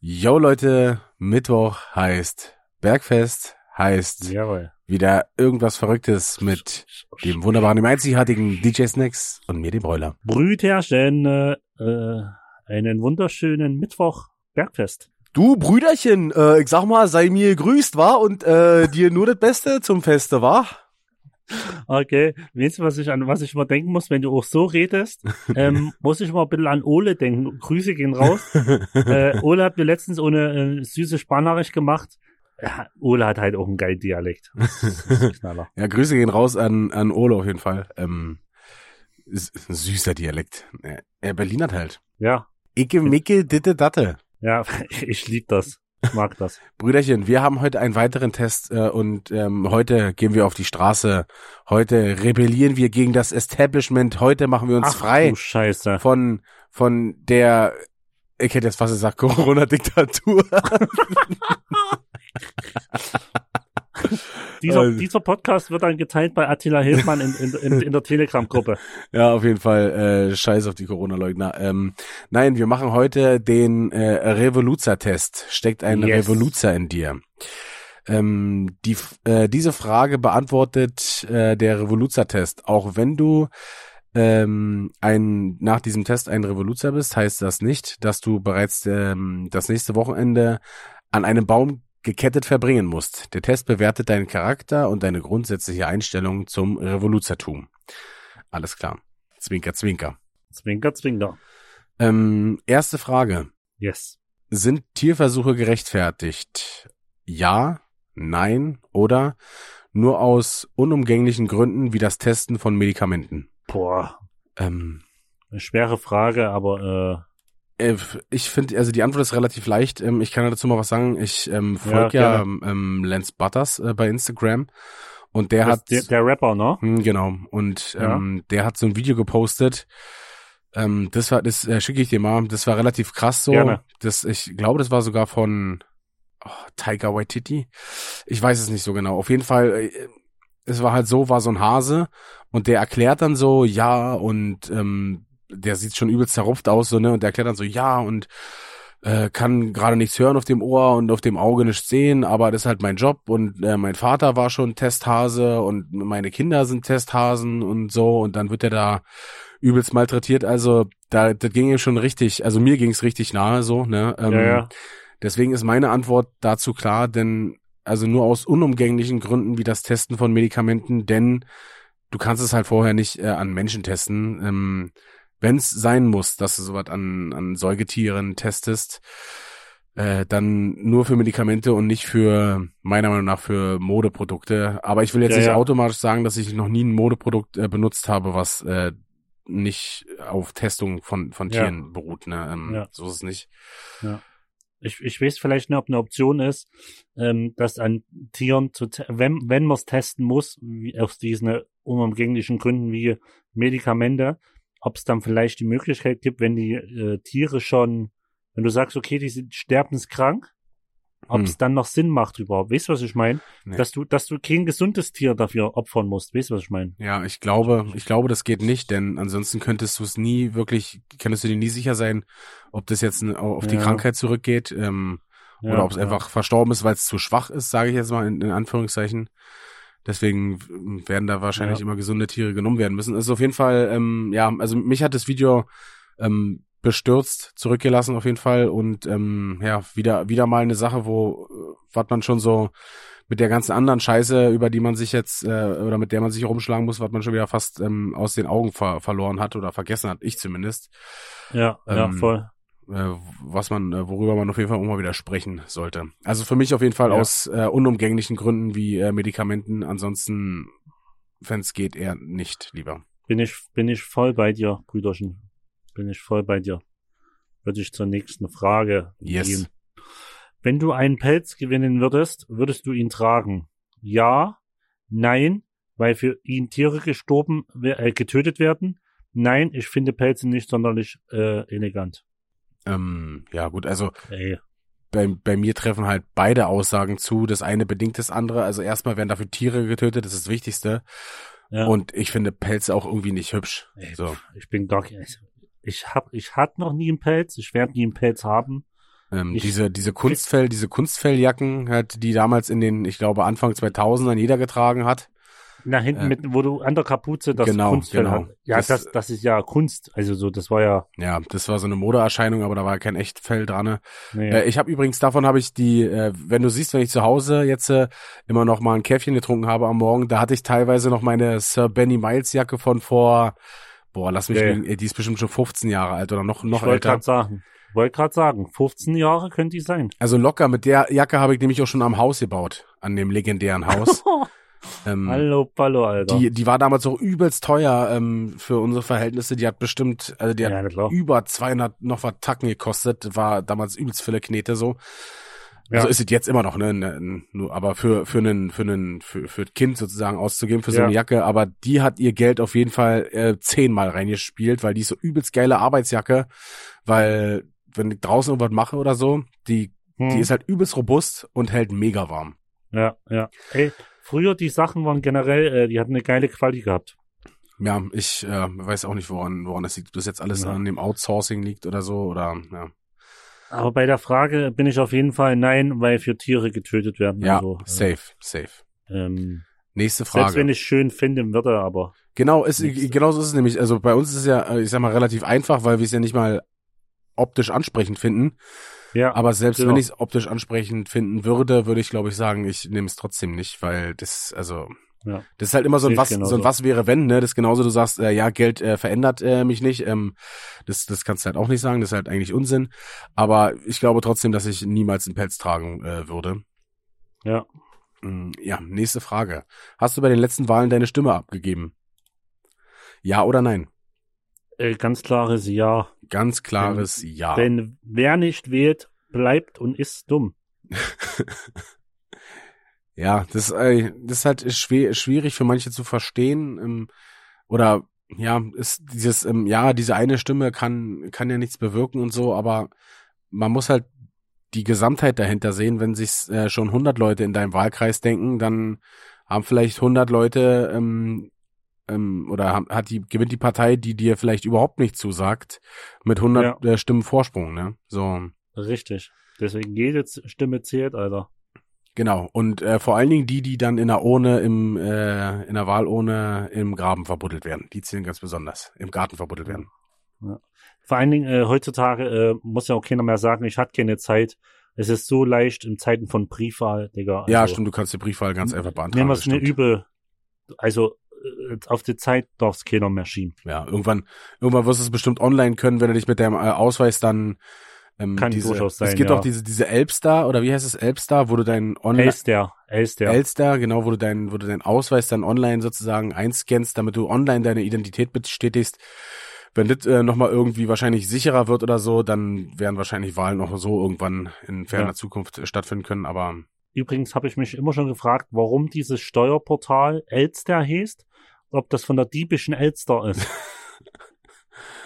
Yo Leute, Mittwoch heißt Bergfest, heißt Jawohl. wieder irgendwas Verrücktes mit dem wunderbaren, dem einzigartigen DJ Snacks und mir, dem Broiler. Brüterchen, äh, äh, einen wunderschönen Mittwoch Bergfest. Du Brüderchen, äh, ich sag mal, sei mir gegrüßt, war und äh, dir nur das Beste zum Feste, war? Okay, weißt du, was ich an was ich mal denken muss, wenn du auch so redest? ähm, muss ich mal ein bisschen an Ole denken. Grüße gehen raus. äh, Ole hat mir letztens ohne äh, süße Sprachnachricht gemacht. Ja, Ole hat halt auch einen geilen Dialekt. Ja, Grüße gehen raus an, an Ole auf jeden Fall. Ähm, süßer Dialekt. Er, er Berlinert halt. Ja, Icke, Micke, Ditte, Datte. ja, ich lieb das. Ich mag das. Brüderchen, wir haben heute einen weiteren Test äh, und ähm, heute gehen wir auf die Straße. Heute rebellieren wir gegen das Establishment. Heute machen wir uns Ach frei du Scheiße. von von der ich hätte jetzt fast gesagt Corona-Diktatur. Dieser, Also- dieser Podcast wird dann geteilt bei Attila Hildmann in, in, in, in der Telegram-Gruppe. ja, auf jeden Fall äh, Scheiß auf die Corona-Leugner. Ähm, nein, wir machen heute den äh, Revoluzer-Test. Steckt ein Yes. Revoluzer in dir? Ähm, die, äh, diese Frage beantwortet äh, der Revoluzer-Test. Auch wenn du ähm, ein, nach diesem Test ein Revoluzer bist, heißt das nicht, dass du bereits ähm, das nächste Wochenende an einem Baum gekettet verbringen musst. Der Test bewertet deinen Charakter und deine grundsätzliche Einstellung zum Revoluzertum. Alles klar. Zwinker, zwinker. Zwinker, zwinker. Ähm, erste Frage. Yes. Sind Tierversuche gerechtfertigt? Ja, nein oder nur aus unumgänglichen Gründen wie das Testen von Medikamenten? Boah, Ähm, eine schwere Frage, aber äh, ich finde, also die Antwort ist relativ leicht. Ähm, ich kann dazu mal was sagen. Ich ähm, folge Ja, ja, ähm, Lance Butters äh, bei Instagram und der äh, hat der, der Rapper, ne? Hm, genau. Und Ja. ähm, der hat so ein Video gepostet. Ähm, das war, das äh, schicke ich dir mal. Das war relativ krass so. Gerne. Das, ich glaube, das war sogar von oh, Tiger Waititi. Ich weiß es nicht so genau. Auf jeden Fall, äh, es war halt so, war so ein Hase und der erklärt dann so, ja und ähm, der sieht schon übelst zerrupft aus so ne und der erklärt dann so, ja und äh, kann gerade nichts hören auf dem Ohr und auf dem Auge nichts sehen, aber das ist halt mein Job und äh, mein Vater war schon Testhase und meine Kinder sind Testhasen und so und dann wird er da übelst malträtiert. Also da das ging ihm schon richtig, also mir ging's richtig nahe so, ne? Ähm, ja, ja. Deswegen ist meine Antwort dazu klar, denn also nur aus unumgänglichen Gründen wie das Testen von Medikamenten, denn du kannst es halt vorher nicht äh, an Menschen testen. Ähm, Wenn es sein muss, dass du sowas an, an Säugetieren testest, äh, dann nur für Medikamente und nicht für, meiner Meinung nach, für Modeprodukte. Aber ich will jetzt Ja, nicht ja. automatisch sagen, dass ich noch nie ein Modeprodukt äh, benutzt habe, was äh, nicht auf Testung von, von Ja. Tieren beruht. Ne? Ähm, Ja. So ist es nicht. Ich, ich weiß vielleicht nicht, ob eine Option ist, ähm, das an Tieren zu, wenn, wenn man es testen muss, wie, aus diesen unumgänglichen Gründen wie Medikamente, ob es dann vielleicht die Möglichkeit gibt, wenn die äh, Tiere schon, wenn du sagst, okay, die sind sterbenskrank, ob Hm. es dann noch Sinn macht überhaupt. Weißt du, was ich meine? Nee. Dass du, dass du kein gesundes Tier dafür opfern musst. Weißt du, was ich meine? Ja, ich glaube, ich glaube, das geht nicht, denn ansonsten könntest du es nie wirklich, könntest du dir nie sicher sein, ob das jetzt auf die Ja. Krankheit zurückgeht ähm, Ja, oder ob es ja. einfach verstorben ist, weil es zu schwach ist, sage ich jetzt mal in, in Anführungszeichen. Deswegen werden da wahrscheinlich Ja. immer gesunde Tiere genommen werden müssen. Also auf jeden Fall, ähm, ja, also mich hat das Video ähm, bestürzt zurückgelassen auf jeden Fall und ähm, ja wieder wieder mal eine Sache, wo äh, was man schon so mit der ganzen anderen Scheiße, über die man sich jetzt äh, oder mit der man sich rumschlagen muss, was man schon wieder fast ähm, aus den Augen ver verloren hat oder vergessen hat, ich zumindest, Ja, ja, ähm, voll. Äh, was man, äh, worüber man auf jeden Fall auch mal wieder sprechen sollte. Also für mich auf jeden Fall Ja. aus äh, unumgänglichen Gründen wie äh, Medikamenten, ansonsten, wenn es geht, eher nicht lieber. Bin ich, bin ich voll bei dir, Brüderchen. Bin ich voll bei dir. Würde ich zur nächsten Frage Yes. gehen. Wenn du einen Pelz gewinnen würdest, würdest du ihn tragen? Ja, nein, weil für ihn Tiere gestorben, äh, getötet werden. Nein, ich finde Pelze nicht sonderlich äh, elegant. Ähm, ja gut, also Ey, bei, bei mir treffen halt beide Aussagen zu. Das eine bedingt das andere. Also erstmal werden dafür Tiere getötet, das ist das Wichtigste. ja. Und ich finde Pelze auch irgendwie nicht hübsch. Ey, So. Ich bin gar ich, ich hab, ich hatte noch nie einen Pelz, ich werde nie einen Pelz haben. Ähm, Ich- diese, diese Kunstfell, diese Kunstfelljacken, halt, die damals in den, ich glaube, Anfang 2000ern jeder getragen hat. Nach hinten Äh, mit, wo du an der Kapuze das genau, Kunstfell genau. hat. Ja, Das- das, das, ist ja Kunst. Also so, das war ja. Ja, das war so eine Modeerscheinung, aber da war kein Echtfell dran. ne? Nee, Äh, ich habe übrigens, davon habe ich die, äh, wenn du siehst, wenn ich zu Hause jetzt äh, immer noch mal ein Käffchen getrunken habe am Morgen, da hatte ich teilweise noch meine Sir Benny Miles Jacke von vor, boah, lass mich Nee. die ist bestimmt schon 15 Jahre alt oder noch, noch ich wollte älter. gerade sagen, wollte gerade sagen, 15 Jahre könnte die sein. Also locker, mit der Jacke habe ich nämlich auch schon am Haus gebaut, an dem legendären Haus. ähm, Hallo, Pallo, Alter. die, die war damals auch übelst teuer ähm, für unsere Verhältnisse. Die hat bestimmt, also die hat ja, klar. über 200 noch was Tacken gekostet. War damals übelst viele Knete so. Ja. Also ist es jetzt immer noch, ne? ne nur, aber für für einen für einen für für ein Kind sozusagen auszugeben für so Ja. eine Jacke, aber die hat ihr Geld auf jeden Fall äh, zehnmal reingespielt, weil die ist so übelst geile Arbeitsjacke, weil wenn ich draußen irgendwas mache oder so, die Hm. die ist halt übelst robust und hält mega warm. Ja, ja. Ey, früher die Sachen waren generell, äh, die hatten eine geile Qualität gehabt. Ja, ich äh, weiß auch nicht, woran woran das liegt. Ob das jetzt alles Ja. an dem Outsourcing liegt oder so oder ja. Aber bei der Frage bin ich auf jeden Fall nein, weil für Tiere getötet werden. Ja, äh, safe, safe. Ähm, Nächste selbst Frage. wenn ich schön finden würde, aber Genau, ist, genau so ist es nämlich. Also bei uns ist es ja, äh, ich sag mal, relativ einfach, weil wir es ja nicht mal optisch ansprechend finden. Ja, Aber selbst genau. wenn ich es optisch ansprechend finden würde, würde ich, glaube ich, sagen, ich nehme es trotzdem nicht, weil das, also, Ja. das ist halt immer so ein was, so ein was wäre wenn, ne? Das ist genauso, du sagst, äh, ja, Geld äh, verändert äh, mich nicht. Ähm, das, das kannst du halt auch nicht sagen, das ist halt eigentlich Unsinn. Aber ich glaube trotzdem, dass ich niemals einen Pelz tragen äh, würde. ja. Mm, Ja, nächste Frage. Hast du bei den letzten Wahlen deine Stimme abgegeben? Ja oder nein? Äh, ganz klares Ja. Ganz klares Ja. Denn wer nicht wählt, bleibt und ist dumm. Ja, das, äh, das ist halt schwer, schwierig für manche zu verstehen. Ähm, oder ja, ist dieses, ähm, ja, diese eine Stimme kann, kann ja nichts bewirken und so, aber man muss halt die Gesamtheit dahinter sehen. Wenn sich äh, schon 100 Leute in deinem Wahlkreis denken, dann haben vielleicht 100 Leute ähm, ähm, oder hat die gewinnt die Partei, die dir vielleicht überhaupt nicht zusagt, mit 100 äh, Stimmen Vorsprung, ne? So. Richtig. Deswegen jede Stimme zählt, Alter. Genau. Und äh, vor allen Dingen die, die dann in der Urne, im, äh, in der Wahlurne im Graben verbuddelt werden. Die zählen ganz besonders. Im Garten verbuddelt werden. Vor allen Dingen äh, heutzutage äh, muss ja auch keiner mehr sagen, ich hatte keine Zeit. Es ist so leicht in Zeiten von Briefwahl, Digga. Also, ja, stimmt, du kannst die Briefwahl ganz einfach beantragen. Nehmen wir es eine übel. Also auf die Zeit darf es keiner mehr schieben. Ja, irgendwann, irgendwann wirst du es bestimmt online können, wenn du dich mit deinem äh, Ausweis dann ähm, Kann diese, durchaus sein, Es gibt ja. auch diese, diese Elbstar, oder wie heißt es, Elbstar, wo du deinen Online Elster, Elster. Elster, genau, wo du deinen, wo du deinen Ausweis dann online sozusagen einscannst, damit du online deine Identität bestätigst. Wenn das äh, nochmal irgendwie wahrscheinlich sicherer wird oder so, dann werden wahrscheinlich Wahlen auch so irgendwann in ferner Ja. Zukunft äh, stattfinden können. Aber Übrigens habe ich mich immer schon gefragt, warum dieses Steuerportal Elster heißt, ob das von der diebischen Elster ist.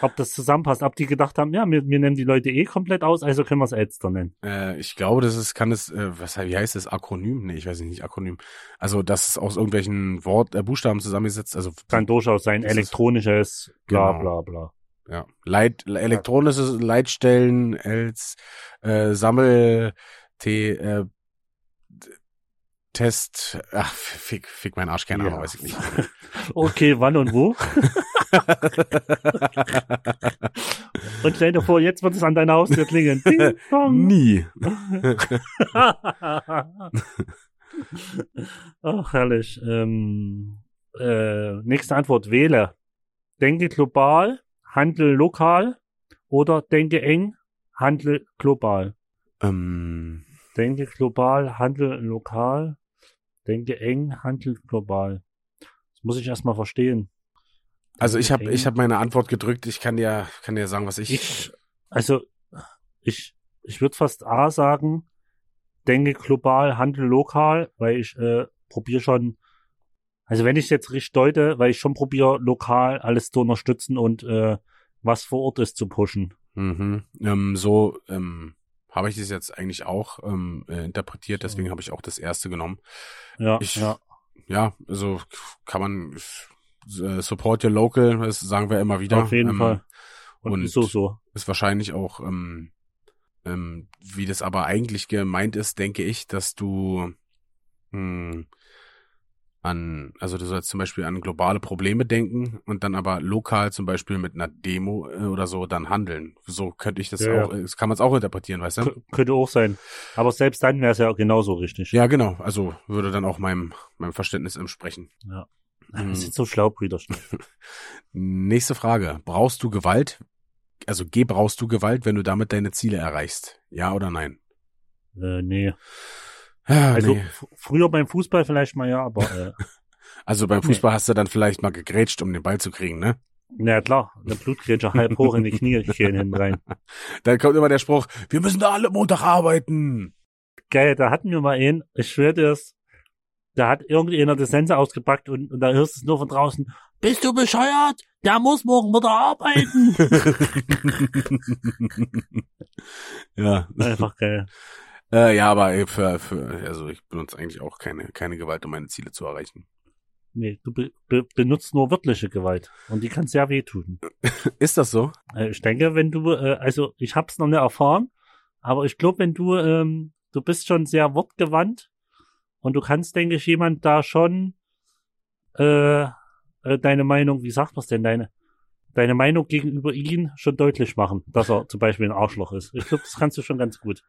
ob das zusammenpasst, ob die gedacht haben, ja, wir, wir nehmen die Leute eh komplett aus, also können wir es Elster nennen. äh, ich glaube, das ist, kann es, äh, was wie heißt das, Akronym? Nee, ich weiß nicht, nicht Akronym. Also das ist aus irgendwelchen Wort, äh, Buchstaben zusammengesetzt. Also Kann durchaus sein, elektronisches, bla Genau. bla bla. ja, Leit, elektronische Leitstellen als äh, Sammel T, äh, Test, ach, fick, fick mein Arsch, keine Ja. Ahnung, weiß ich nicht. Okay, wann und wo? Und stell dir vor, jetzt wird es an deiner Haustür klingeln. Ding. Nie. Ach, herrlich. Ähm, äh, nächste Antwort. Wähle. Denke global, handle lokal oder denke eng, handle global. Ähm, Denke global, handle lokal. Denke eng, handle global. Das muss ich erstmal verstehen. also ich habe Denke ich hab meine Antwort gedrückt. Ich kann dir kann dir sagen, was ich. Ich, also, ich, ich würde fast A sagen, denke global, handle lokal, weil ich äh, probiere schon, also wenn ich jetzt richtig deute, weil ich schon probiere, lokal alles zu unterstützen und äh, was vor Ort ist zu pushen. Mhm. Ähm, so ähm, habe ich das jetzt eigentlich auch ähm, äh, interpretiert. Deswegen habe ich auch das erste genommen. Ja, Ich- ja, Ja, also kann man äh, support your local, das sagen wir immer wieder. auf jeden Ähm, Fall. Und, und- so, so. Ist wahrscheinlich auch ähm, Ähm, wie das aber eigentlich gemeint ist, denke ich, dass du hm, an, also du sollst zum Beispiel an globale Probleme denken und dann aber lokal zum Beispiel mit einer Demo äh, oder so dann handeln. So könnte ich das Ja, auch, das kann man es auch interpretieren, weißt du? K könnte auch sein. Aber selbst dann wäre es ja genauso richtig. Ja, genau. Also würde dann auch meinem, meinem Verständnis entsprechen. Ja. Hm. Das sind so schlau, Brüder. Nächste Frage. Brauchst du Gewalt? Also gebrauchst du Gewalt, wenn du damit deine Ziele erreichst? Ja oder nein? Äh, nee. Ja, Also nee. früher beim Fußball vielleicht mal ja, aber äh, Also beim Fußball hast du dann vielleicht mal gegrätscht, um den Ball zu kriegen, ne? na klar, eine Blutgrätsche halb hoch in die Knie hinten rein. Dann kommt immer der Spruch, wir müssen da alle Montag arbeiten. Geil, da hatten wir mal einen, ich schwör dir's, da hat irgendjemand die Sense ausgepackt und, und da hörst du es nur von draußen, bist du bescheuert? Der muss morgen wieder arbeiten. ja. Einfach geil. Äh, ja, aber ey, für, für, also ich benutze eigentlich auch keine, keine Gewalt, um meine Ziele zu erreichen. Nee, du be be benutzt nur wörtliche Gewalt und die kann sehr wehtun. Ist das so? Äh, ich denke, wenn du, äh, also ich hab's noch nicht erfahren, aber ich glaube, wenn du, ähm, du bist schon sehr wortgewandt und du kannst, denke ich, jemand da schon äh, äh, deine Meinung, wie sagt man's denn, deine deine Meinung gegenüber ihm schon deutlich machen, dass er zum Beispiel ein Arschloch ist. Ich glaube, das kannst du schon ganz gut.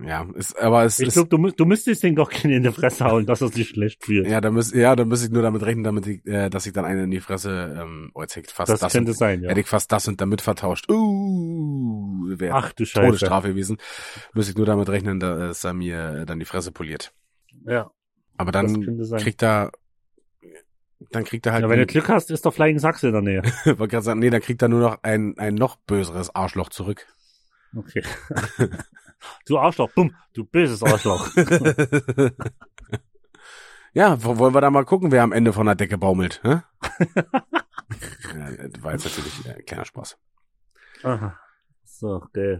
Ja, ist, aber es Ich ist, glaube, du, du müsstest den doch in die Fresse hauen, dass er sich schlecht fühlt. ja, da muss, ja, da muss ich nur damit rechnen, damit ich, äh, dass ich dann einen in die Fresse, ähm, oh, jetzt hätte ich fast das, das, könnte und, sein, ja. hätte ich fast das und damit vertauscht. Uh, wäre Ach du Scheiße. Todesstrafe gewesen. Muss ich nur damit rechnen, dass er mir dann die Fresse poliert. Ja, Aber dann kriegt er, dann kriegt er halt, ja, wenn du Glück hast, ist der Flying Sachse in der Nähe. wollte gerade sagen, nee, dann kriegt er nur noch ein, ein noch böseres Arschloch zurück. Okay. du Arschloch, bumm, du böses Arschloch. ja, wo- wollen wir da mal gucken, wer am Ende von der Decke baumelt, hä? ja, war jetzt natürlich äh, kleiner Spaß. Aha. So, okay.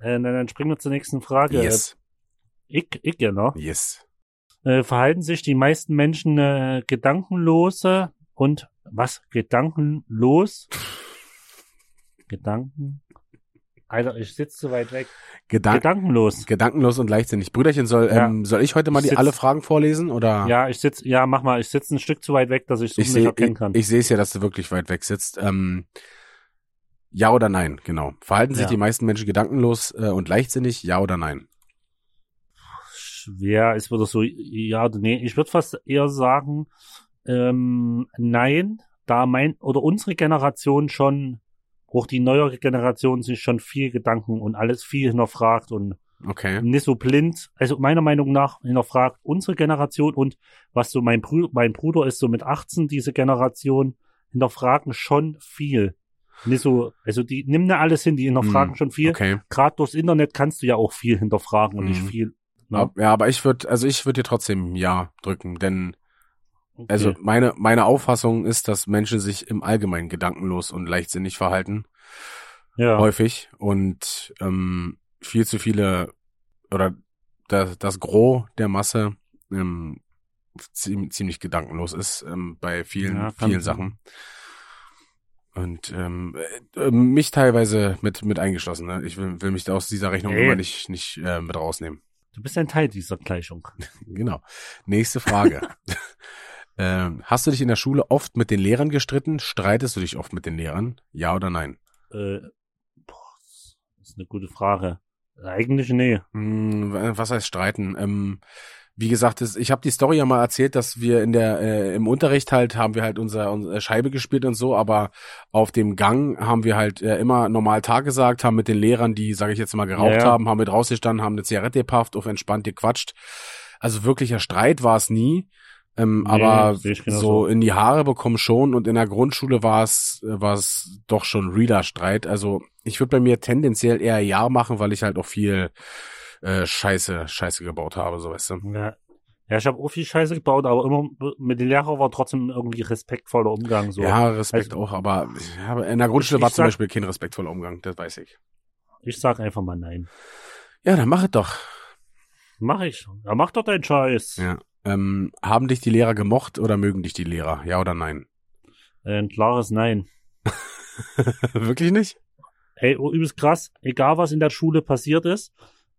Äh, dann, dann springen wir zur nächsten Frage. Yes, Äh, Ich, ich ja noch. yes. Äh, verhalten sich die meisten Menschen äh, gedankenlose und was? Gedankenlos? Gedanken? Alter, ich sitze zu weit weg. Gedan Gedankenlos. Gedankenlos und leichtsinnig. Brüderchen, soll, Ja. ähm, soll ich heute mal Ich die alle Fragen vorlesen oder? Ja, ich sitze, ja, mach mal, ich sitze ein Stück zu weit weg, dass ich so ich nicht erkennen ich, kann. ich sehe es ja, dass du wirklich weit weg sitzt. Ähm, ja oder nein, genau. Verhalten sich Ja. die meisten Menschen gedankenlos äh, und leichtsinnig? Ja oder nein? schwer ist wieder so, ja oder nee. Ich würde fast eher sagen, ähm, nein, da mein oder unsere Generation schon, auch die neuere Generation sich schon viel Gedanken und alles viel hinterfragt und Okay. nicht so blind. Also meiner Meinung nach hinterfragt unsere Generation und was so mein, Brü mein Bruder ist, so mit 18, diese Generation, hinterfragen schon viel. Nicht so, also die nimm nicht alles hin, die hinterfragen Hm, schon viel. Okay. Gerade durchs Internet kannst du ja auch viel hinterfragen und nicht Mhm. viel. ne? Ja, aber ich würde, also ich würde dir trotzdem ja drücken, denn Okay. also meine meine Auffassung ist, dass Menschen sich im Allgemeinen gedankenlos und leichtsinnig verhalten, ja. häufig und ähm, viel zu viele oder das, das Gros der Masse ähm, ziemlich, ziemlich gedankenlos ist ähm, bei vielen Ja, vielen. Sachen. Und ähm, äh, mich teilweise mit mit eingeschlossen. Ne? Ich will, will mich da aus dieser Rechnung Ey. immer nicht nicht äh, mit rausnehmen. Du bist ein Teil dieser Gleichung. Genau. Nächste Frage. ähm, hast du dich in der Schule oft mit den Lehrern gestritten? Streitest du dich oft mit den Lehrern? Ja oder nein? Äh, boah, das ist eine gute Frage. Eigentlich nee. Hm, was heißt streiten? Ähm, wie gesagt, es, ich habe die Story ja mal erzählt, dass wir in der äh, im Unterricht halt haben wir halt unser, unsere Scheibe gespielt und so, aber auf dem Gang haben wir halt äh, immer normal Tag gesagt, haben mit den Lehrern, die, sage ich jetzt mal, geraucht Ja, ja. haben, haben mit rausgestanden, haben eine Zigarette gepafft, auf entspannt gequatscht. Also wirklicher Streit war es nie. Ähm, Nee, aber so in die Haare bekommen schon und in der Grundschule war es äh, war es doch schon realer Streit. Also ich würde bei mir tendenziell eher Ja machen, weil ich halt auch viel äh, Scheiße Scheiße gebaut habe, so weißt du. Ja, ja ich habe auch viel Scheiße gebaut, aber immer mit den Lehrern war trotzdem irgendwie respektvoller Umgang. So. Ja, Respekt Also- auch, aber ja, in der Grundschule Ich- war ich zum sag- Beispiel kein respektvoller Umgang, das weiß ich. Ich sag einfach mal nein. Ja, dann mach es doch. Mach ich. Ja, mach doch deinen Scheiß. Ja. Ähm, haben dich die Lehrer gemocht oder mögen dich die Lehrer? Ja oder nein? Äh, Ein klares Nein. Wirklich nicht? ey, oh, übelst krass, egal was in der Schule passiert ist,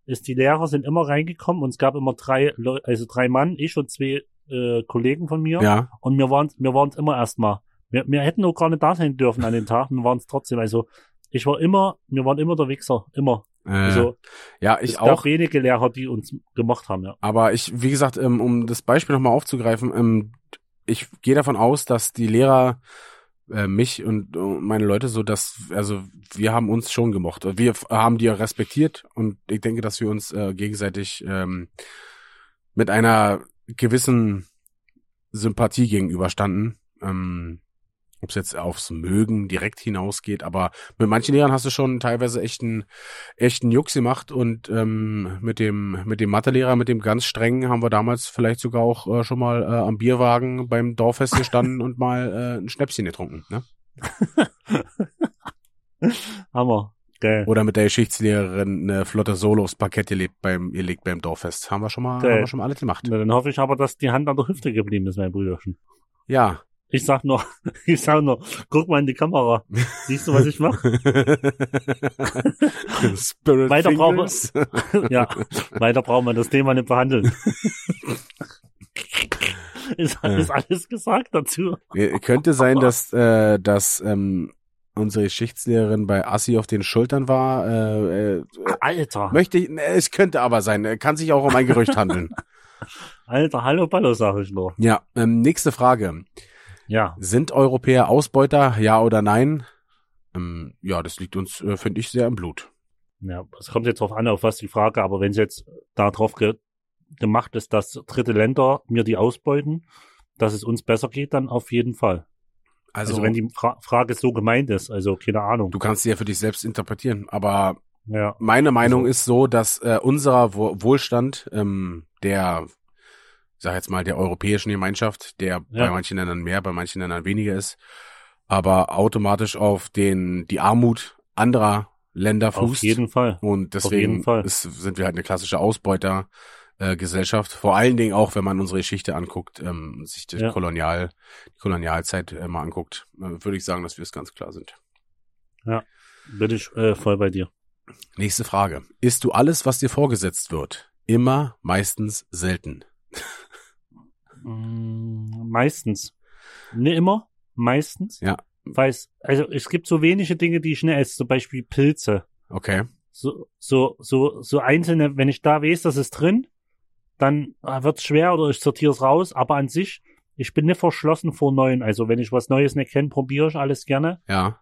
ist die Lehrer sind immer reingekommen und es gab immer drei, Leu also drei Mann, ich und zwei äh, Kollegen von mir. Ja. Und wir waren, wir waren immer erstmal. Wir, wir hätten auch gar nicht da sein dürfen an den Tag, wir waren es trotzdem. Also ich war immer, wir waren immer der Wichser, immer. Äh, Also ja, es ich gab auch. wenige Lehrer, die uns gemacht haben, ja. Aber ich, wie gesagt, ähm, um das Beispiel nochmal aufzugreifen, ähm, ich gehe davon aus, dass die Lehrer äh, mich und äh, meine Leute so, dass, also wir haben uns schon gemocht. Wir haben die respektiert und ich denke, dass wir uns äh, gegenseitig ähm, mit einer gewissen Sympathie gegenüberstanden. Ähm, ob es jetzt aufs Mögen direkt hinausgeht, aber mit manchen Lehrern hast du schon teilweise echt einen echten Jux gemacht und ähm, mit dem mit dem Mathelehrer, mit dem ganz strengen, haben wir damals vielleicht sogar auch äh, schon mal äh, am Bierwagen beim Dorffest gestanden und mal äh, ein Schnäpschen getrunken, ne? Hammer. Geil. Oder mit der Geschichtslehrerin eine flotte Solos Parkett gelegt beim ihr legt beim Dorffest. Haben wir schon mal, Geil. haben wir schon mal alles gemacht. Na, dann hoffe ich aber, dass die Hand an der Hüfte geblieben ist, mein Brüderchen. Ja. Ich sag nur, ich sag nur, guck mal in die Kamera. Siehst du, was ich mache? Spirit Weiter brauchen wir-. Ja, weiter brauchen wir das Thema nicht behandeln. ist, ist alles gesagt dazu. Könnte sein, dass, äh, dass ähm, unsere Geschichtslehrerin bei Assi auf den Schultern war. Äh, äh, Alter, möchte ich, ne, es könnte aber sein. Äh, Kann sich auch um ein Gerücht handeln. alter, hallo Ballo, sag ich nur. Ja, ähm, nächste Frage. Ja, Sind Europäer Ausbeuter, ja oder nein? Ähm, ja, das liegt uns, äh, finde ich, sehr im Blut. ja, es kommt jetzt drauf an, auf was die Frage, aber wenn es jetzt darauf ge gemacht ist, dass dritte Länder mir die ausbeuten, dass es uns besser geht, dann auf jeden Fall. Also, Also, wenn die Fra Frage so gemeint ist, also keine Ahnung. du kannst sie ja für dich selbst interpretieren, aber Ja, meine Meinung Also- ist so, dass äh, unser Wo Wohlstand, ähm, der, sag jetzt mal, der europäischen Gemeinschaft, der bei Ja. manchen Ländern mehr, bei manchen Ländern weniger ist, aber automatisch auf den die Armut anderer Länder auf fußt. jeden Fall. Und deswegen Fall. Ist, sind wir halt eine klassische Ausbeuter. Äh, vor allen Dingen auch, wenn man unsere Geschichte anguckt, ähm, sich die Ja. Kolonial, die Kolonialzeit äh, mal anguckt, äh, würde ich sagen, dass wir es ganz klar sind. Bin ich äh, voll bei dir. Nächste Frage. Isst du alles, was dir vorgesetzt wird? Immer, meistens, selten. Mm, Meistens. Ne immer, meistens. Ja. Weiß, also es gibt so wenige Dinge, die ich nicht esse, zum Beispiel Pilze. Okay. So, so, so, so einzelne, wenn ich da weiß, das ist drin, dann äh, wird's schwer oder ich sortiere es raus, aber an sich, ich bin nicht verschlossen vor Neuen. Also wenn ich was Neues nicht kenne, probiere ich alles gerne. Ja.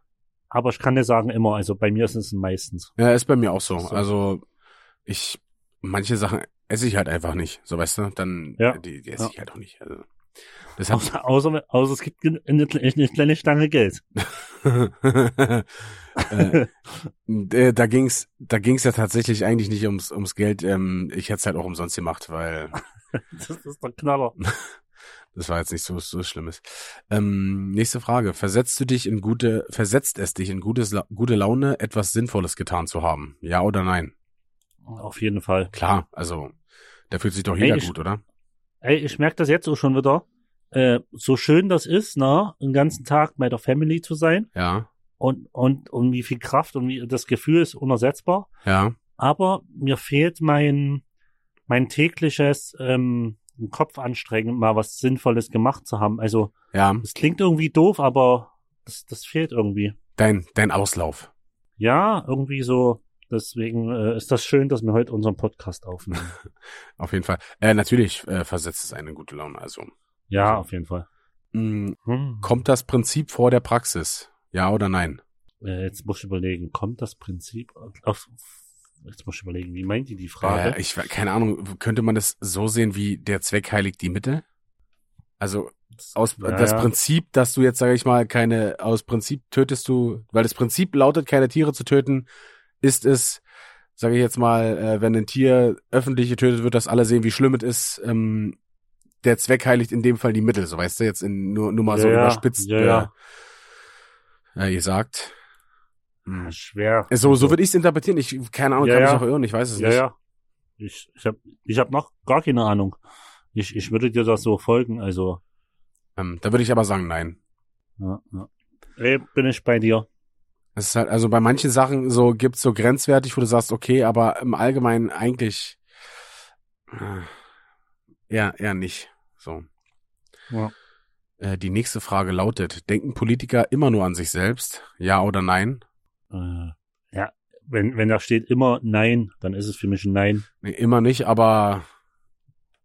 Aber ich kann nicht sagen immer, also bei mir ist es meistens. Ja, ist bei mir auch so. So. Also, ich, manche Sachen esse ich halt einfach nicht. So, weißt du, dann, Ja. die, die esse Ja. ich halt auch nicht. Also, das Außer, außer, außer es gibt eine, eine kleine Stange Geld. äh, äh, da ging's, da ging's ja tatsächlich eigentlich nicht ums, ums Geld. Ähm, ich hätte es halt auch umsonst gemacht, weil Das ist der Knaller. das war jetzt nicht so, so Schlimmes. Ähm, nächste Frage. Versetzt du dich in gute, versetzt es dich in gutes, gute Laune, etwas Sinnvolles getan zu haben? Ja oder nein? Auf jeden Fall. Klar, also, da fühlt sich doch Ey, jeder ich- gut, oder? Ey, ich merke das jetzt auch schon wieder. Äh, so schön das ist, ne, den ganzen Tag bei der Family zu sein Ja, und, und, und wie viel Kraft und wie das Gefühl ist unersetzbar. ja, Aber mir fehlt mein, mein tägliches ähm, Kopf anstrengen, mal was Sinnvolles gemacht zu haben. Also, ja. es klingt irgendwie doof, aber das, das fehlt irgendwie. Dein, dein Auslauf. Ja, irgendwie so. Deswegen äh, ist das schön, dass wir heute unseren Podcast aufnehmen. Auf jeden Fall. Äh, natürlich äh, versetzt es eine gute Laune. Also, ja, auf jeden Fall. mh, Hm. kommt das Prinzip vor der Praxis? Ja oder nein? Äh, jetzt muss ich überlegen, kommt das Prinzip auf, jetzt muss ich überlegen, wie meint ihr die Frage? Äh, ich keine Ahnung, könnte man das so sehen wie der Zweck heiligt die Mittel? Also aus Ja, das ja. Prinzip, dass du jetzt sage ich mal keine aus Prinzip tötest du, weil das Prinzip lautet keine Tiere zu töten, ist es sage ich jetzt mal, äh, wenn ein Tier öffentlich getötet wird, dass alle sehen, wie schlimm es ist. Ähm, der Zweck heiligt in dem Fall die Mittel, so weißt du jetzt in nur nur mal so Ja, ja. überspitzt Ja, ja. Äh, äh, gesagt. Hm. Schwer. So so würde ich es interpretieren. Ich keine Ahnung, Ja, kann ja. mich auch irren, ich weiß es Ja, nicht. ja. Ich, ich habe ich hab noch gar keine Ahnung. Ich, ich würde dir das so folgen, also Ähm, da würde ich aber sagen, nein. ja, ja. Ey, bin ich bei dir. Es ist halt, also bei manchen Sachen so gibt's so grenzwertig, wo du sagst, okay, aber im Allgemeinen eigentlich äh, eher, eher nicht. So. Ja. Äh, die nächste Frage lautet, denken Politiker immer nur an sich selbst? Ja oder nein? Äh, ja, wenn, wenn da steht immer Nein, dann ist es für mich ein Nein. Nee, immer nicht, aber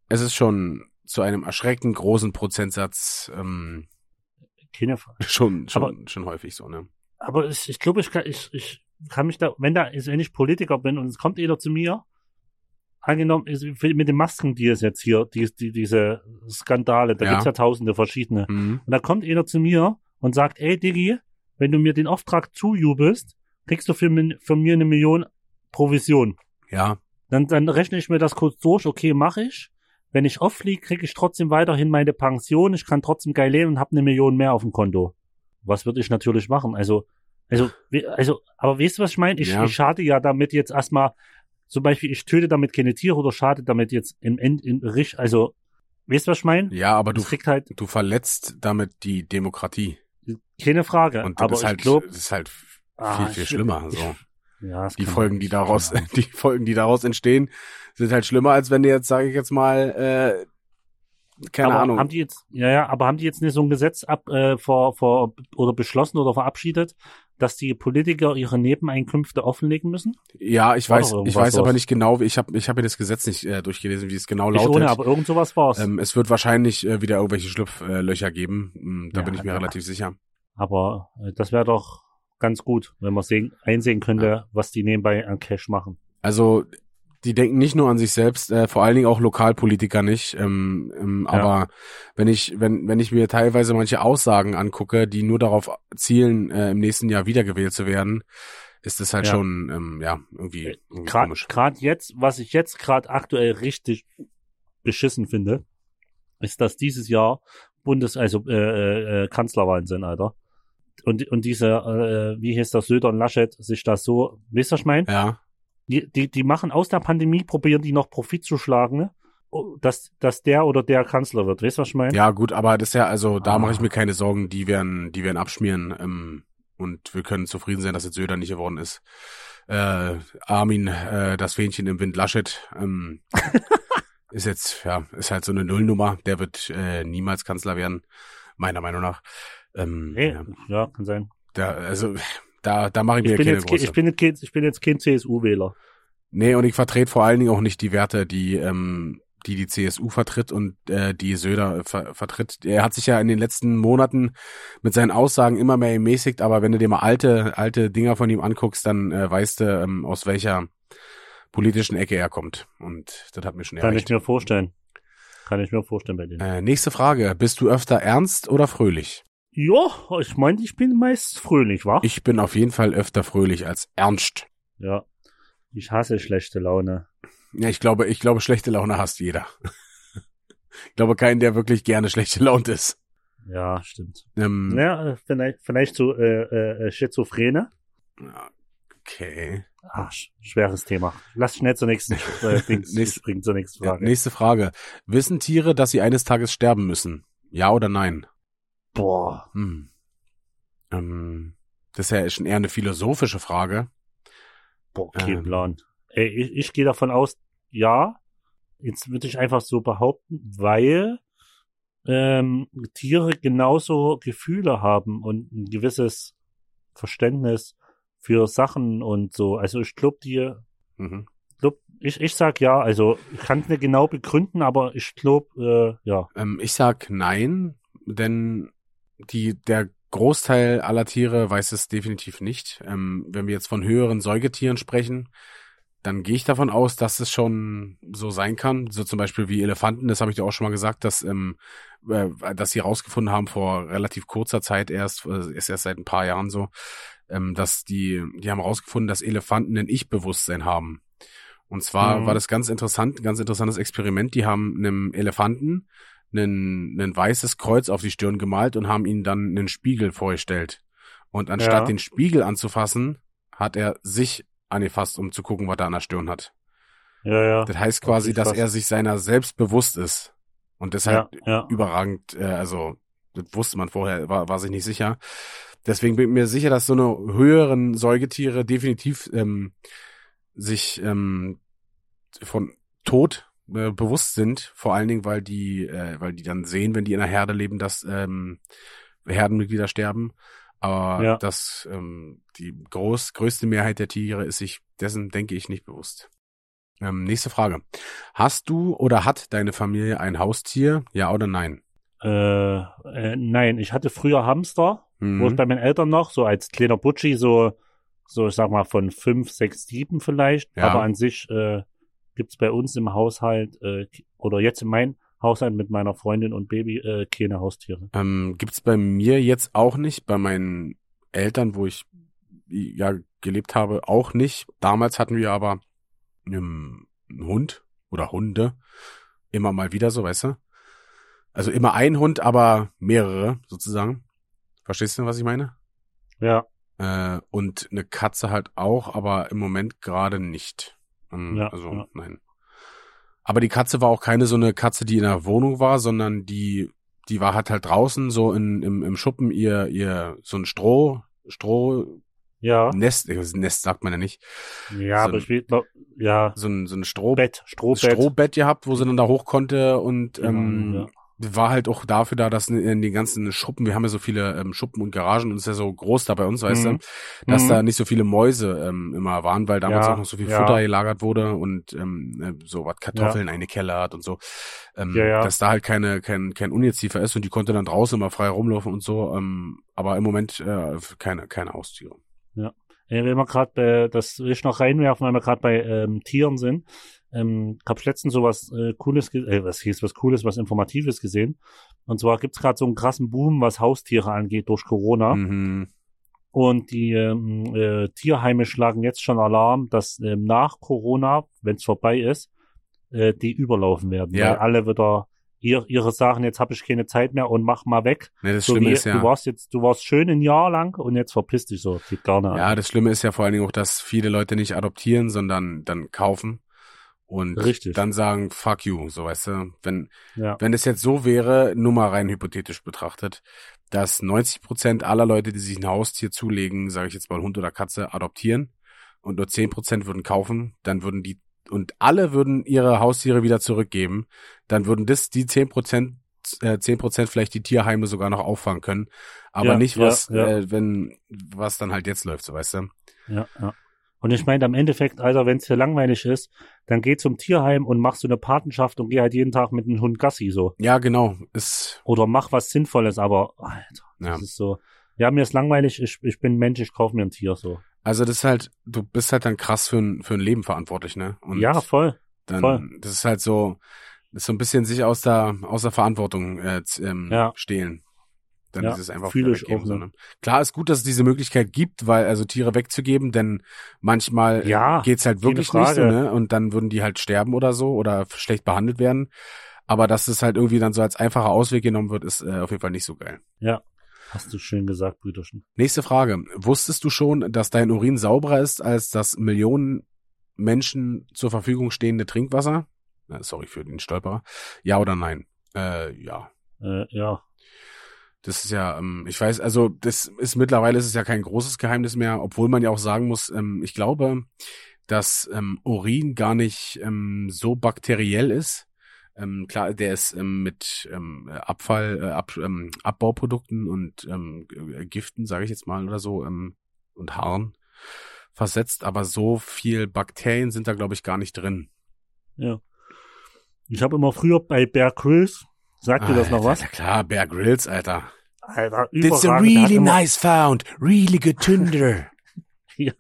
es ist schon zu einem erschreckend großen Prozentsatz ähm, Keine Frage. schon, schon, Aber- schon häufig so, ne? Aber ich, ich glaube, ich kann, ich, ich kann mich da, wenn da, wenn ich Politiker bin und es kommt jeder zu mir, angenommen, mit den Masken, die es jetzt hier, die, die, diese Skandale, da Ja. gibt's ja tausende verschiedene. Mhm. Und da kommt einer zu mir und sagt, ey Diggi, wenn du mir den Auftrag zujubelst, kriegst du für, von mir eine Million Provision. Ja, Dann, dann rechne ich mir das kurz durch, okay, mache ich. Wenn ich auffliege, kriege ich trotzdem weiterhin meine Pension, ich kann trotzdem geil leben und habe eine Million mehr auf dem Konto. Was würde ich natürlich machen? Also, also, also, aber weißt du, was ich meine? Ich, Ja. ich schade ja damit jetzt erstmal, zum Beispiel, ich töte damit keine Tiere oder schade damit jetzt im End, in Richt, also, weißt du, was ich meine? ja, aber du, Das kriegt halt du verletzt damit die Demokratie. keine Frage. Und das aber ist halt, ich glaube, das ist halt viel, Ah, viel ich- schlimmer. So. ja, Die Folgen, die daraus, die Folgen, die daraus entstehen, sind halt schlimmer, als wenn du jetzt, sage ich jetzt mal, äh, keine aber Ahnung. Haben die jetzt, ja, ja, aber haben die jetzt nicht so ein Gesetz ab, äh, vor, vor, oder beschlossen oder verabschiedet, dass die Politiker ihre Nebeneinkünfte offenlegen müssen? ja, ich war weiß, ich weiß aber nicht genau, ich habe ich hab mir das Gesetz nicht äh, durchgelesen, wie es genau Ich lautet. ohne, aber irgend sowas war's. ähm, es wird wahrscheinlich äh, wieder irgendwelche Schlupflöcher geben. Mm, Da Ja, bin ich mir ja. relativ sicher. aber äh, das wäre doch ganz gut, wenn man sehen, einsehen könnte, was die nebenbei an Cash machen. Also die denken nicht nur an sich selbst, äh, vor allen Dingen auch Lokalpolitiker nicht. Ähm, ähm, Ja. Aber wenn ich, wenn, wenn ich mir teilweise manche Aussagen angucke, die nur darauf zielen, äh, im nächsten Jahr wiedergewählt zu werden, ist das halt Ja. schon, ähm, ja, irgendwie, irgendwie Gerade komisch. grad jetzt, was ich jetzt gerade aktuell richtig beschissen finde, ist, dass dieses Jahr Bundes, also äh, äh, äh, Kanzlerwahlen sind, Alter. Und, und diese, äh, wie heißt das, Söder und Laschet, sich das so, wisst ihr, was ich mein? Ja, Die, die, die machen aus der Pandemie, probieren die noch Profit zu schlagen, oh, dass, dass der oder der Kanzler wird. Weißt du, was ich meine? ja, gut, aber das ist ja, also da Ah. mache ich mir keine Sorgen, die werden, die werden abschmieren, ähm, und wir können zufrieden sein, dass jetzt Söder nicht geworden ist. Äh, Armin, äh, das Fähnchen im Wind Laschet, ähm, ist jetzt, ja, ist halt so eine Nullnummer. Der wird äh, niemals Kanzler werden, meiner Meinung nach. Ähm, Nee, ja, ja, kann sein. da, also da, da mache ich mir Ich bin, keine jetzt, große. ich, bin jetzt, kein- ich bin jetzt kein CSU-Wähler. nee, und ich vertrete vor allen Dingen auch nicht die Werte, die ähm, die die CSU vertritt und äh, die Söder äh, ver vertritt. Er hat sich ja in den letzten Monaten mit seinen Aussagen immer mehr gemäßigt, aber wenn du dir mal alte alte Dinger von ihm anguckst, dann äh, weißt du, ähm, aus welcher politischen Ecke er kommt. Und das hat mir schon Kann erreicht. ich mir vorstellen. Kann ich mir vorstellen bei denen. Äh, nächste Frage. Bist du öfter ernst oder fröhlich? Ja, ich meine, ich bin meist fröhlich, wa? Ich bin auf jeden Fall öfter fröhlich als ernst. ja. Ich hasse schlechte Laune. Ja, ich glaube, ich glaube, schlechte Laune hasst jeder. ich glaube, keinen, der wirklich gerne schlechte Laune ist. Ja, stimmt. Ähm, Ja, vielleicht, vielleicht so äh, äh, Schizophrene. Okay. Ah, sch schweres Thema. Lass schnell zur nächsten äh, Dings Nächste- springen zur nächsten Ja, Frage. nächste Frage. Wissen Tiere, dass sie eines Tages sterben müssen? Ja oder nein? Boah. Hm. Ähm, das ist ja schon eher eine philosophische Frage. Boah, kein Ähm. Plan. Ey, ich, ich gehe davon aus, ja. Jetzt würde ich einfach so behaupten, weil ähm, Tiere genauso Gefühle haben und ein gewisses Verständnis für Sachen und so. Also ich glaube, die, Mhm. glaub, ich, ich sag ja, also ich kann es nicht genau begründen, aber ich glaube, äh, ja. Ähm, ich sag nein, denn die, der Großteil aller Tiere weiß es definitiv nicht. Ähm, wenn wir jetzt von höheren Säugetieren sprechen, dann gehe ich davon aus, dass es schon so sein kann. So zum Beispiel wie Elefanten, das habe ich dir auch schon mal gesagt, dass, ähm, äh, dass sie rausgefunden haben vor relativ kurzer Zeit erst, äh, ist erst seit ein paar Jahren so, ähm, dass die, die haben rausgefunden, dass Elefanten ein Ich-Bewusstsein haben. Und zwar Mhm. war das ganz interessant, ein ganz interessantes Experiment. Die haben einem Elefanten ein, ein weißes Kreuz auf die Stirn gemalt und haben ihnen dann einen Spiegel vorgestellt. Und anstatt Ja. den Spiegel anzufassen, hat er sich angefasst, um zu gucken, was er an der Stirn hat. Ja, ja. Das heißt quasi, Okay, dass er sich seiner selbst bewusst ist. Und deshalb ja, ja. überragend, äh, also das wusste man vorher, war, war sich nicht sicher. deswegen bin ich mir sicher, dass so eine höheren Säugetiere definitiv ähm, sich ähm, von Tod äh, bewusst sind, vor allen Dingen, weil die, äh, weil die dann sehen, wenn die in einer Herde leben, dass ähm, Herdenmitglieder sterben. Aber Ja. das, ähm, die groß, größte Mehrheit der Tiere ist sich dessen, denke ich, nicht bewusst. Ähm, nächste Frage. Hast du oder hat deine Familie ein Haustier? Ja oder nein? Äh, äh, nein, ich hatte früher Hamster, wo ich Mhm. bei meinen Eltern noch, so als kleiner Butschi, so, so ich sag mal von fünf, sechs, sieben vielleicht. Ja. Aber an sich äh, gibt's bei uns im Haushalt äh, oder jetzt in meinem Haushalt mit meiner Freundin und Baby äh, keine Haustiere. Ähm, gibt's bei mir jetzt auch nicht, bei meinen Eltern, wo ich ja gelebt habe, auch nicht. Damals hatten wir aber einen Hund oder Hunde. Immer mal wieder so, weißt du? Also immer ein Hund, aber mehrere sozusagen. Verstehst du, was ich meine? Ja, Äh, und eine Katze halt auch, aber im Moment gerade nicht. Ähm, Ja, also, ja. nein. Aber die Katze war auch keine so eine Katze, die in der Wohnung war, sondern die, die war halt halt draußen, so in, im, im Schuppen, ihr, ihr, so ein Stroh, Stroh, ja, Nest, äh, Nest sagt man ja nicht, ja, so aber ein- ich will, ja, so ein, so ein Stroh, Bett, Strohbett. Strohbett gehabt, wo sie dann da hoch konnte und Genau, ähm, ja. War halt auch dafür da, dass in den ganzen Schuppen, wir haben ja so viele ähm, Schuppen und Garagen und es ist ja so groß da bei uns, weißt Mhm. du, dass Mhm. da nicht so viele Mäuse ähm, immer waren, weil damals Ja, auch noch so viel ja. Futter gelagert wurde und ähm, äh, so was Kartoffeln eingekellert und so, ähm, Ja, ja. dass da halt keine kein kein Ungeziefer ist und die konnte dann draußen immer frei rumlaufen und so, ähm, aber im Moment äh, keine keine Haustiere. Ja, wenn wir gerade, das will ich noch reinwerfen, weil wir gerade bei ähm, Tieren sind. Ähm, ich habe letztens sowas äh, Cooles, äh, was hieß was Cooles, was Informatives gesehen. Und zwar gibt's gerade so einen krassen Boom, was Haustiere angeht durch Corona. Mhm. Und die ähm, äh, Tierheime schlagen jetzt schon Alarm, dass ähm, nach Corona, wenn es vorbei ist, äh, die überlaufen werden. Ja. Weil alle wieder ihr, ihre Sachen, jetzt habe ich keine Zeit mehr und mach mal weg. Ne, das So Schlimme wie, ist ja, du warst jetzt, du warst schön ein Jahr lang und jetzt verpiss dich so. Geht gar nicht. ja, das Schlimme ist ja vor allen Dingen auch, dass viele Leute nicht adoptieren, sondern dann kaufen und Richtig. dann sagen fuck you, so weißt du, wenn ja. Wenn es jetzt so wäre, nur mal rein hypothetisch betrachtet, dass 90 Prozent aller Leute, die sich ein Haustier zulegen, sage ich jetzt mal Hund oder Katze, adoptieren und nur 10 Prozent würden kaufen, dann würden die und alle würden ihre Haustiere wieder zurückgeben, dann würden das die 10 Prozent äh, 10 Prozent vielleicht die Tierheime sogar noch auffangen können, aber Ja, nicht was, ja. Äh, wenn was dann halt jetzt läuft, so weißt du. Ja, ja. Und ich meine, am Endeffekt, Alter, wenn es dir langweilig ist, dann geh zum Tierheim und mach so eine Patenschaft und geh halt jeden Tag mit einem Hund Gassi so. Ja, genau, ist Oder mach was Sinnvolles, aber, Alter, ja. das ist so. Ja, mir ist langweilig, ich, ich bin Mensch, ich kauf mir ein Tier so. Also das ist halt, du bist halt dann krass für ein für ein Leben verantwortlich, ne? Und ja, voll. dann Voll. das ist halt so das ist so ein bisschen sich aus der aus der Verantwortung äh, ähm, Ja. stehlen dann Ja, ist es einfach weggeben, auch, so, ne? ne? klar ist gut dass es diese Möglichkeit gibt weil also Tiere wegzugeben denn manchmal Ja, geht's halt wirklich nicht so ne und dann würden die halt sterben oder so oder schlecht behandelt werden aber dass es halt irgendwie dann so als einfacher Ausweg genommen wird ist äh, auf jeden Fall nicht so geil Ja. Hast du schön gesagt, Brüderchen. Nächste Frage. Wusstest du schon, dass dein Urin sauberer ist als das Millionen Menschen zur Verfügung stehende Trinkwasser? Äh, sorry für den Stolperer. Ja oder nein? Äh, ja. Äh, ja. Das ist ja, ähm, ich weiß, also das ist mittlerweile ist es ja kein großes Geheimnis mehr, obwohl man ja auch sagen muss, ähm, ich glaube, dass ähm, Urin gar nicht so bakteriell ist. Ähm, klar, der ist ähm, mit ähm, Abfall, äh, Ab, ähm, Abbauprodukten und ähm, äh, Giften, sage ich jetzt mal, oder so, ähm, und Haaren versetzt, aber so viel Bakterien sind da, glaube ich, gar nicht drin. Ja. Ich habe immer früher bei Bear Grylls, sagt dir das noch was? Ja klar, Bear Grylls, Alter. Alter, It's a really nice found, really good tender. Ja,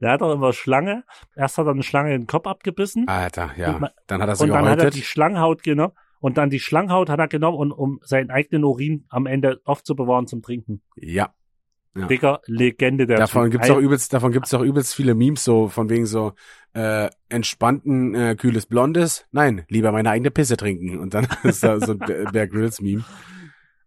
der hat doch immer Schlange. Erst hat er eine Schlange in den Kopf abgebissen. Alter, ja. Und Dann hat er sie und dann hat er gehäutet. die Schlangenhaut genommen. Und dann die Schlangenhaut hat er genommen, und, um seinen eigenen Urin am Ende aufzubewahren zum Trinken. Ja. Ja. Dicker Legende der Davon Typ. gibt's auch Ein- übelst, davon gibt's auch übelst viele Memes so von wegen so äh, entspannten äh, kühles Blondes. Nein, lieber meine eigene Pisse trinken. Und dann ist da so ein Be- Bear Grylls Meme.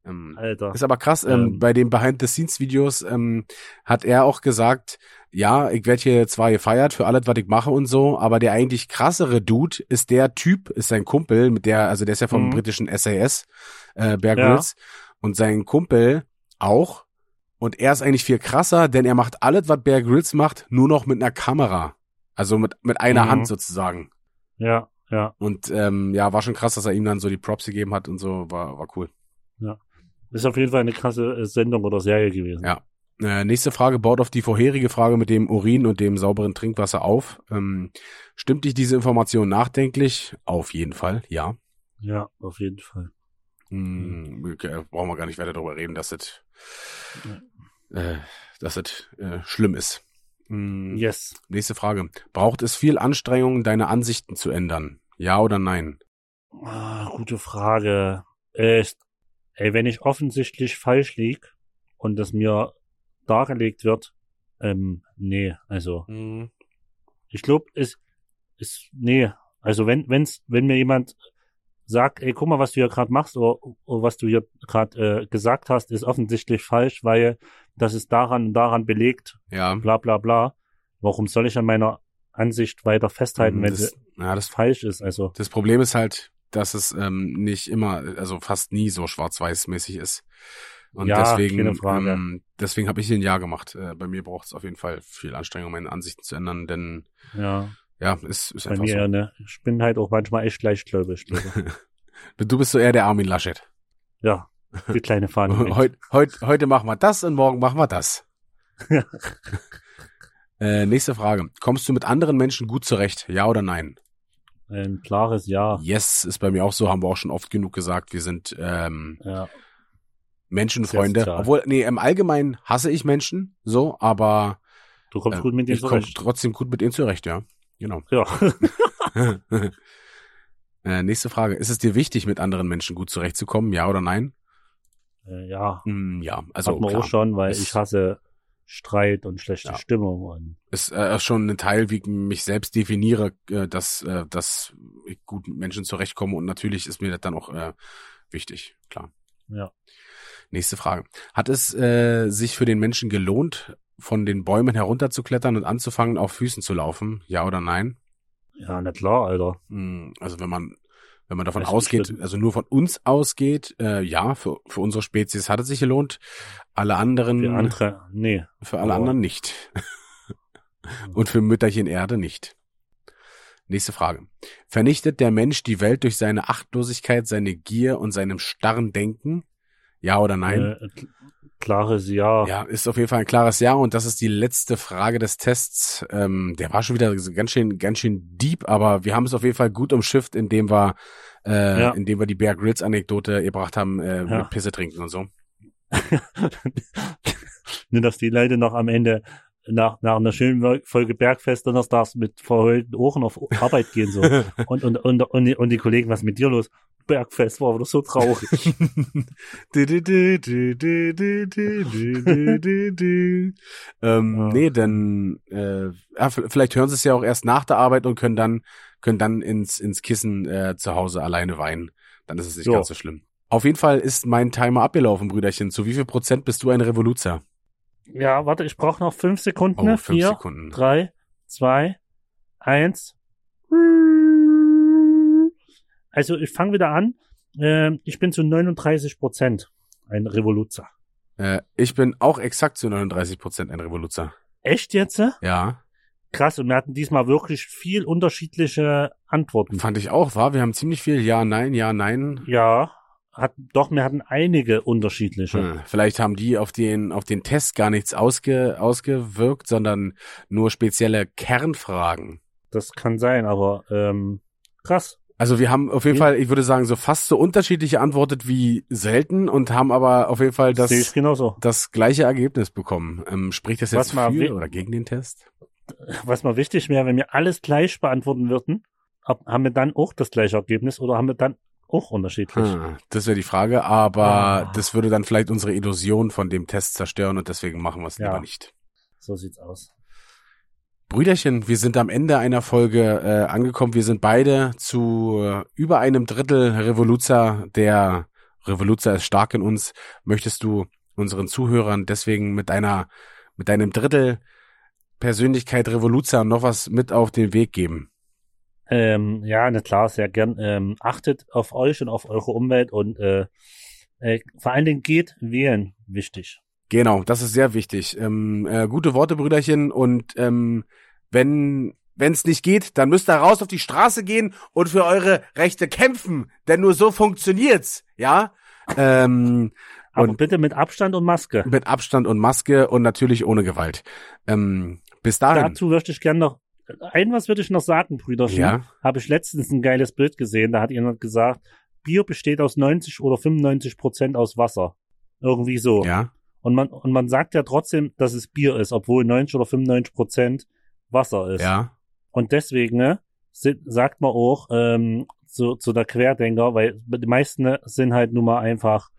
Ähm, Alter. ist aber krass, ähm, Ähm. bei den Behind-the-Scenes-Videos ähm, hat er auch gesagt, ja, ich werde hier zwar gefeiert für alles, was ich mache und so, aber der eigentlich krassere Dude ist der Typ, ist sein Kumpel, mit der, also der ist ja vom Mhm. britischen SAS, äh, Bear Ja. Grylls, und sein Kumpel auch, Und er ist eigentlich viel krasser, denn er macht alles, was Bear Grylls macht, nur noch mit einer Kamera. Also mit, mit einer Mhm. Hand sozusagen. Ja, ja. Und ähm, ja, war schon krass, dass er ihm dann so die Props gegeben hat und so, war, war cool. Ist auf jeden Fall eine krasse äh, Sendung oder Serie gewesen. Ja. Äh, nächste Frage baut auf die vorherige Frage mit dem Urin und dem sauberen Trinkwasser auf. Ähm, stimmt dich diese Information nachdenklich? Auf jeden Fall, ja. Ja, auf jeden Fall. Hm, okay, brauchen wir gar nicht weiter darüber reden, dass es äh, dass es äh, schlimm ist. Hm, Yes. Nächste Frage. Braucht es viel Anstrengung, deine Ansichten zu ändern? Ja oder nein? Ah, gute Frage. Äh, ey, wenn ich offensichtlich falsch lieg und das mir dargelegt wird, ähm, nee, also ich glaube, es ist nee, also wenn wenn's wenn mir jemand sagt, ey, guck mal, was du hier gerade machst oder, oder was du hier gerade äh, gesagt hast, ist offensichtlich falsch, weil das ist daran und daran belegt, Ja. bla bla bla. Warum soll ich an meiner Ansicht weiter festhalten, wenn das, ja, das, falsch ist? Also das Problem ist halt, dass es ähm, nicht immer, also fast nie so schwarz-weiß-mäßig ist. Und Ja, deswegen, ähm, deswegen habe ich ein Ja gemacht. Äh, bei mir braucht es auf jeden Fall viel Anstrengung, meine Ansichten zu ändern, denn ja, ja, ist, ist bei einfach mir, so. ne, ich bin halt auch manchmal echt leichtgläubig. Du bist so eher der Armin Laschet. ja, die kleine Fahne. Heute, heute, heute machen wir das und morgen machen wir das. äh, nächste Frage. Kommst du mit anderen Menschen gut zurecht? Ja oder nein? Ein klares Ja. Yes, ist bei mir auch so, haben wir auch schon oft genug gesagt. Wir sind ähm, Ja, Menschenfreunde. Obwohl, nee, im Allgemeinen hasse ich Menschen, so, aber du kommst äh, gut mit denen ich komme zurecht. trotzdem gut mit ihnen zurecht, ja. Genau. Ja. äh, nächste Frage. Ist es dir wichtig, mit anderen Menschen gut zurechtzukommen? Ja oder nein? Äh, ja, Hm, ja, also hat man klar. auch schon, weil Es- ich hasse Streit und schlechte Ja. Stimmung und ist äh, schon ein Teil, wie ich mich selbst definiere, äh, dass, äh, dass ich gut mit Menschen zurechtkomme und natürlich ist mir das dann auch äh, wichtig, klar. ja. Nächste Frage. Hat es äh, sich für den Menschen gelohnt, von den Bäumen herunterzuklettern und anzufangen, auf Füßen zu laufen? Ja oder nein? Ja, na klar, Alter. Hm, Also wenn man wenn man davon Also ausgeht, also nur von uns ausgeht, äh, ja, für, für unsere Spezies hat es sich gelohnt. Alle anderen, Für andere, nee. für alle aber- anderen nicht. Und für Mütterchen Erde nicht. Nächste Frage. Vernichtet der Mensch die Welt durch seine Achtlosigkeit, seine Gier und seinem starren Denken? Ja oder nein? Äh, klares Ja. Ja, ist auf jeden Fall ein klares Ja und das ist die letzte Frage des Tests. Ähm, der war schon wieder ganz schön, ganz schön deep, aber wir haben es auf jeden Fall gut umschifft, indem wir, äh, Ja. indem wir die Bear Grylls Anekdote gebracht haben äh, Ja. mit Pisse trinken und so. Nur, dass die Leute noch am Ende nach, nach einer schönen Folge Bergfest Donnerstags mit verheulten Ohren auf Arbeit gehen so. Und, und, und, und, die, und die Kollegen, was mit dir los? Bergfest war aber so traurig. ähm, ja. Nee, denn äh, ja, vielleicht hören sie es ja auch erst nach der Arbeit und können dann, können dann ins, ins Kissen äh, zu Hause alleine weinen. Dann ist es nicht so. ganz so schlimm. Auf jeden Fall ist mein Timer abgelaufen, Brüderchen. Zu wie viel Prozent bist du ein Revoluzer? Ja, warte, ich brauche noch fünf Sekunden. Oh, ne? fünf Vier, Sekunden. drei, zwei, eins. Also ich fange wieder an. Ähm, ich bin zu 39 Prozent ein Revoluzer. Äh, ich bin auch exakt zu 39 Prozent ein Revoluzer. Echt jetzt? Ja, Krass, und wir hatten diesmal wirklich viel unterschiedliche Antworten. fand ich auch, war. Wir haben ziemlich viel Ja, Nein, Ja, Nein. Ja, hat, doch, wir hatten einige unterschiedliche. Hm, Vielleicht haben die auf den, auf den Test gar nichts ausge, ausgewirkt, sondern nur spezielle Kernfragen. Das kann sein, aber ähm, krass. Also wir haben auf jeden. Fall, ich würde sagen, so fast so unterschiedlich geantwortet wie selten und haben aber auf jeden Fall Das das, gleiche Ergebnis bekommen. Ähm, spricht das jetzt für oder gegen den Test? Was mal wichtig wäre, wenn wir alles gleich beantworten würden, ob, haben wir dann auch das gleiche Ergebnis oder haben wir dann auch unterschiedlich? Hm, das wäre die Frage, aber Ah. das würde dann vielleicht unsere Illusion von dem Test zerstören und deswegen machen wir es Ja. lieber nicht. So sieht's aus. Brüderchen, wir sind am Ende einer Folge äh, angekommen. Wir sind beide zu äh, über einem Drittel Revoluzer. Der Revoluzer ist stark in uns. Möchtest du unseren Zuhörern deswegen mit einer, mit deinem Drittel Persönlichkeit Revoluzer noch was mit auf den Weg geben? Ähm, ja, na klar, sehr gern. Ähm, achtet auf euch und auf eure Umwelt und äh, äh, vor allen Dingen geht wählen, wichtig. Genau, das ist sehr wichtig. Ähm, äh, gute Worte, Brüderchen. Und ähm, wenn wenn es nicht geht, dann müsst ihr raus auf die Straße gehen und für eure Rechte kämpfen, denn nur so funktioniert's, ja. Ähm, Aber bitte mit Abstand und Maske. Mit Abstand und Maske und natürlich ohne Gewalt. Ähm, bis dahin. Dazu würde ich gerne noch ein was würde ich noch sagen, Brüderchen. Ja. Habe ich letztens ein geiles Bild gesehen, da hat jemand gesagt, Bier besteht aus 90 oder 95 Prozent aus Wasser. Irgendwie so. Ja. Und man, und man sagt ja trotzdem, dass es Bier ist, obwohl 90 oder 95 Prozent Wasser ist. Ja. Und deswegen ne, sind, sagt man auch ähm, zu, zu der Querdenker, weil die meisten ne, sind halt nun mal einfach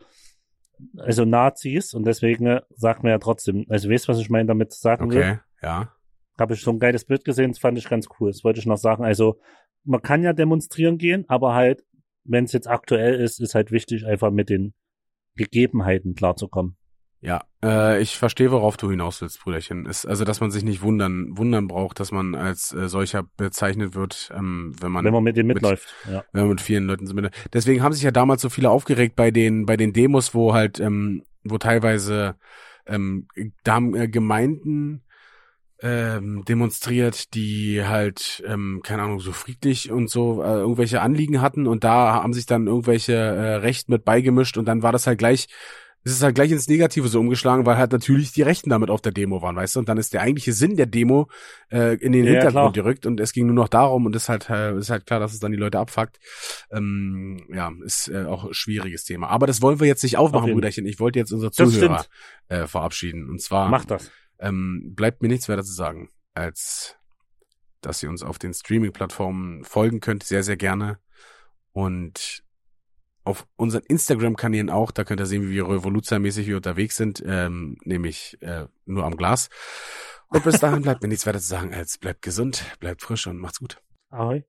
also Nazis und deswegen ne, sagt man ja trotzdem, also weißt du, was ich meine damit sagen will? Okay. Ja. Habe ich so ein geiles Bild gesehen, das fand ich ganz cool. Das wollte ich noch sagen. Also man kann ja demonstrieren gehen, aber halt, wenn es jetzt aktuell ist, ist halt wichtig, einfach mit den Gegebenheiten klarzukommen. Ja, äh, ich verstehe, worauf du hinaus willst, Brüderchen. Ist, also, dass man sich nicht wundern, wundern braucht, dass man als äh, solcher bezeichnet wird, ähm, wenn man wenn man mit denen mitläuft. Mit, ja. Wenn man mit vielen Leuten so mit. Deswegen haben sich ja damals so viele aufgeregt bei den bei den Demos, wo halt, ähm, wo teilweise ähm, da haben äh, Gemeinden ähm, demonstriert, die halt, ähm, keine Ahnung, so friedlich und so äh, irgendwelche Anliegen hatten und da haben sich dann irgendwelche äh, Recht mit beigemischt und dann war das halt gleich, es ist halt gleich ins Negative so umgeschlagen, weil halt natürlich die Rechten damit auf der Demo waren, weißt du, und dann ist der eigentliche Sinn der Demo äh, in den ja, Hintergrund klar. gerückt und es ging nur noch darum und ist halt äh, ist halt klar, dass es dann die Leute abfuckt. Ähm, ja, ist äh, auch ein schwieriges Thema. Aber das wollen wir jetzt nicht aufmachen, Brüderchen. Ich wollte jetzt unsere Zuhörer äh, verabschieden und zwar Mach das ähm, bleibt mir nichts weiter zu sagen, als dass ihr uns auf den Streaming-Plattformen folgen könnt, sehr, sehr gerne. Und auf unseren Instagram-Kanälen auch, da könnt ihr sehen, wie wir revoluzermäßig hier unterwegs sind, ähm, nämlich äh, nur am Glas. Und bis dahin bleibt mir nichts weiter zu sagen, als bleibt gesund, bleibt frisch und macht's gut. Ahoi.